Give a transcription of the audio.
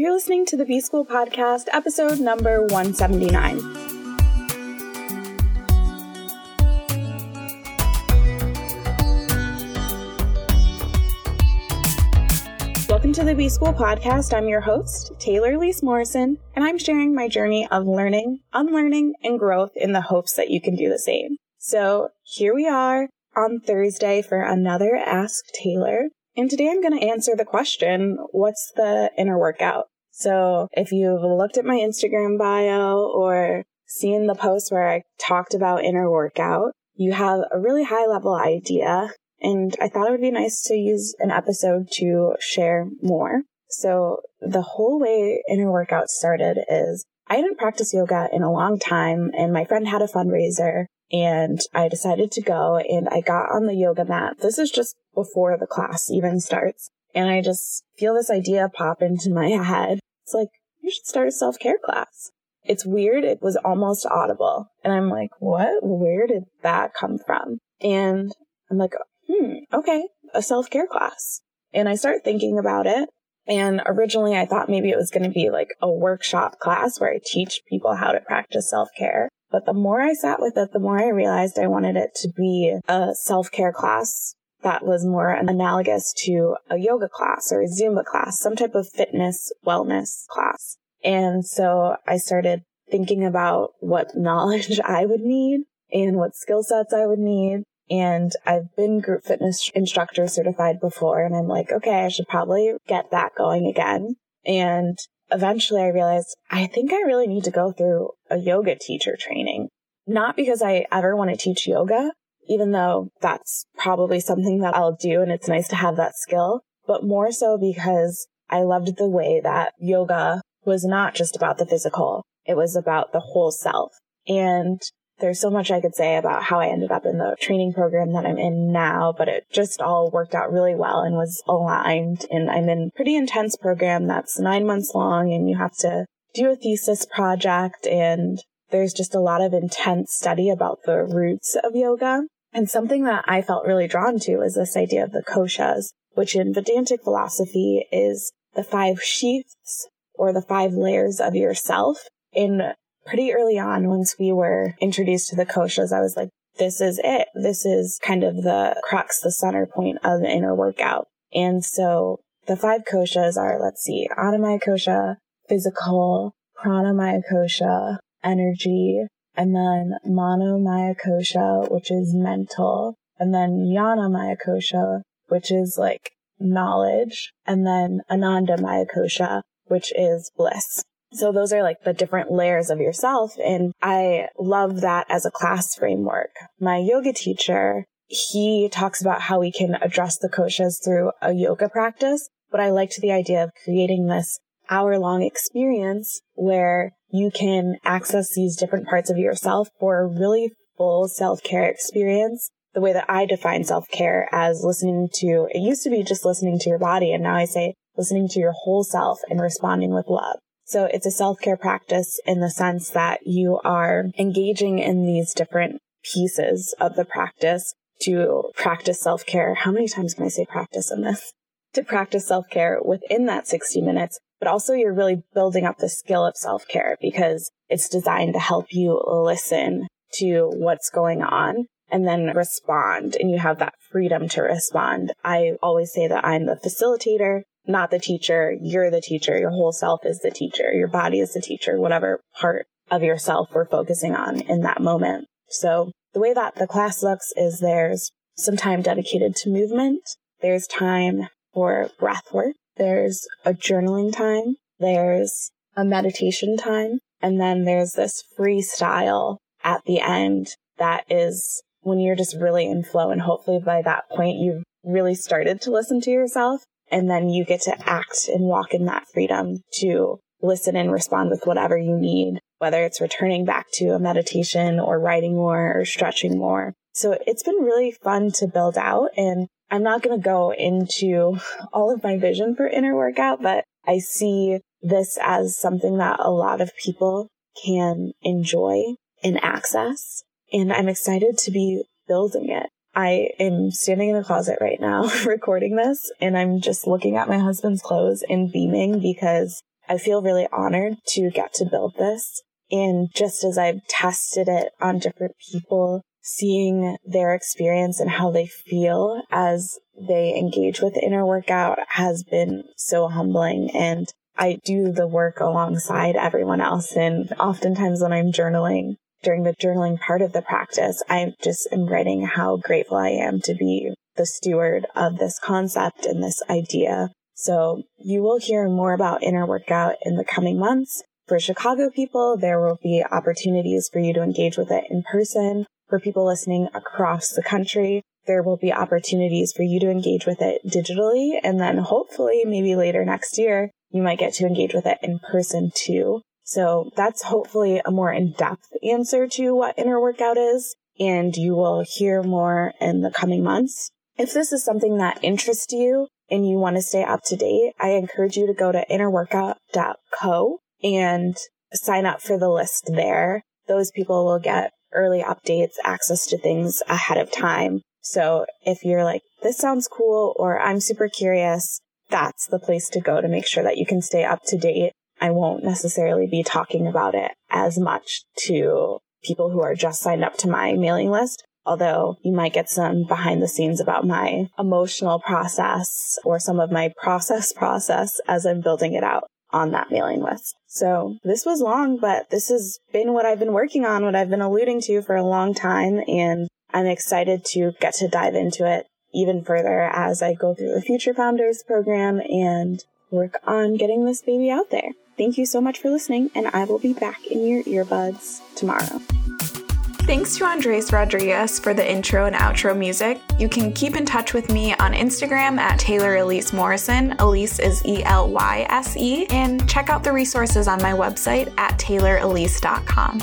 You're listening to the B School Podcast, episode number 179. Welcome to the B School Podcast. I'm your host, Taylor Elyse Morrison, and I'm sharing my journey of learning, unlearning, and growth in the hopes that you can do the same. So here we are on Thursday for another Ask Taylor. And today I'm going to answer the question, what's the inner workout? So if you've looked at my Instagram bio or seen the post where I talked about inner workout, you have a really high level idea. And I thought it would be nice to use an episode to share more. So the whole way inner workout started is I didn't practice yoga in a long time and my friend had a fundraiser and I decided to go and I got on the yoga mat. This is just before the class even starts. And I just feel this idea pop into my head it's like, you should start a self care class. It's weird. It was almost audible. And I'm like, what? Where did that come from? And I'm like, hmm, okay, a self care class. And I start thinking about it. And originally I thought maybe it was going to be like a workshop class where I teach people how to practice self care. But the more I sat with it, the more I realized I wanted it to be a self care class that was more analogous to a yoga class or a Zumba class, some type of fitness wellness class. And so I started thinking about what knowledge I would need and what skill sets I would need. And I've been group fitness instructor certified before. And I'm like, okay, I should probably get that going again. And eventually I realized I think I really need to go through a yoga teacher training. Not because I ever want to teach yoga, even though that's probably something that I'll do and it's nice to have that skill, but more so because I loved the way that yoga was not just about the physical. It was about the whole self. And there's so much I could say about how I ended up in the training program that I'm in now, but it just all worked out really well and was aligned. And I'm in a pretty intense program that's nine months long and you have to do a thesis project and there's just a lot of intense study about the roots of yoga. And something that I felt really drawn to is this idea of the koshas, which in Vedantic philosophy is the five sheaths or the five layers of yourself. In pretty early on, once we were introduced to the koshas, I was like, this is it. This is kind of the crux, the center point of the inner workout. And so the five koshas are, let's see, Annamaya kosha, physical, Pranamaya kosha, energy, and then Manomaya kosha, which is mental, and then Jnana kosha, which is like knowledge, and then Anandamaya kosha, which is bliss. So those are like the different layers of yourself. And I love that as a class framework. My yoga teacher, he talks about how we can address the koshas through a yoga practice, but I liked the idea of creating this hour long experience where you can access these different parts of yourself for a really full self care experience. The way that I define self care as listening to, it used to be just listening to your body. And now I say listening to your whole self and responding with love. So it's a self care practice in the sense that you are engaging in these different pieces of the practice to practice self care. How many times can I say practice in this? To practice self care within that 60 minutes but also you're really building up the skill of self care because it's designed to help you listen to what's going on and then respond and you have that freedom to respond. I always say that I'm the facilitator, not the teacher. You're the teacher. Your whole self is the teacher. Your body is the teacher, whatever part of yourself we're focusing on in that moment. So the way that the class looks is there's some time dedicated to movement. There's time for breath work. There's a journaling time. There's a meditation time. And then there's this freestyle at the end that is when you're just really in flow. And hopefully by that point, you've really started to listen to yourself. And then you get to act and walk in that freedom to listen and respond with whatever you need, whether it's returning back to a meditation or writing more or stretching more. So it's been really fun to build out. And I'm not going to go into all of my vision for inner workout, but I see this as something that a lot of people can enjoy and access. And I'm excited to be building it. I am standing in the closet right now recording this and I'm just looking at my husband's clothes and beaming because I feel really honored to get to build this. And just as I've tested it on different people, seeing their experience and how they feel as they engage with inner workout has been so humbling. And I do the work alongside everyone else. And oftentimes when I'm journaling, during the journaling part of the practice, I just am writing how grateful I am to be the steward of this concept and this idea. So you will hear more about inner workout in the coming months. For Chicago people, there will be opportunities for you to engage with it in person. For people listening across the country, there will be opportunities for you to engage with it digitally. And then hopefully, maybe later next year, you might get to engage with it in person too. So that's hopefully a more in-depth answer to what inner workout is. And you will hear more in the coming months. If this is something that interests you and you want to stay up to date, I encourage you to go to innerworkout.co and sign up for the list there. Those people will get early updates, access to things ahead of time. So if you're like, this sounds cool, or I'm super curious, that's the place to go to make sure that you can stay up to date. I won't necessarily be talking about it as much to people who are just signed up to my mailing list. Although you might get some behind the scenes about my emotional process or some of my process process as I'm building it out on that mailing list. So this was long, but this has been what I've been working on, what I've been alluding to for a long time. And I'm excited to get to dive into it even further as I go through the Future Founders program and work on getting this baby out there. Thank you so much for listening, and I will be back in your earbuds tomorrow. Thanks to Andres Rodriguez for the intro and outro music. You can keep in touch with me on Instagram at Taylor Elyse Morrison. Elyse is E L Y S E. And check out the resources on my website at taylorelyse.com.